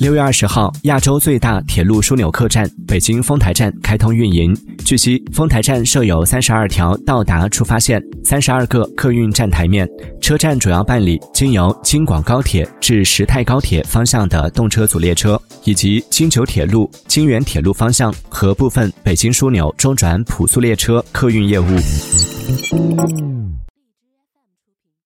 六月二十号，亚洲最大铁路枢纽客站北京丰台站开通运营。据悉，丰台站设有三十二条到达出发线，三十二个客运站台面。车站主要办理经由京广高铁至石泰高铁方向的动车组列车，以及京九铁路、京原铁路方向和部分北京枢纽中转普速列车客运业务。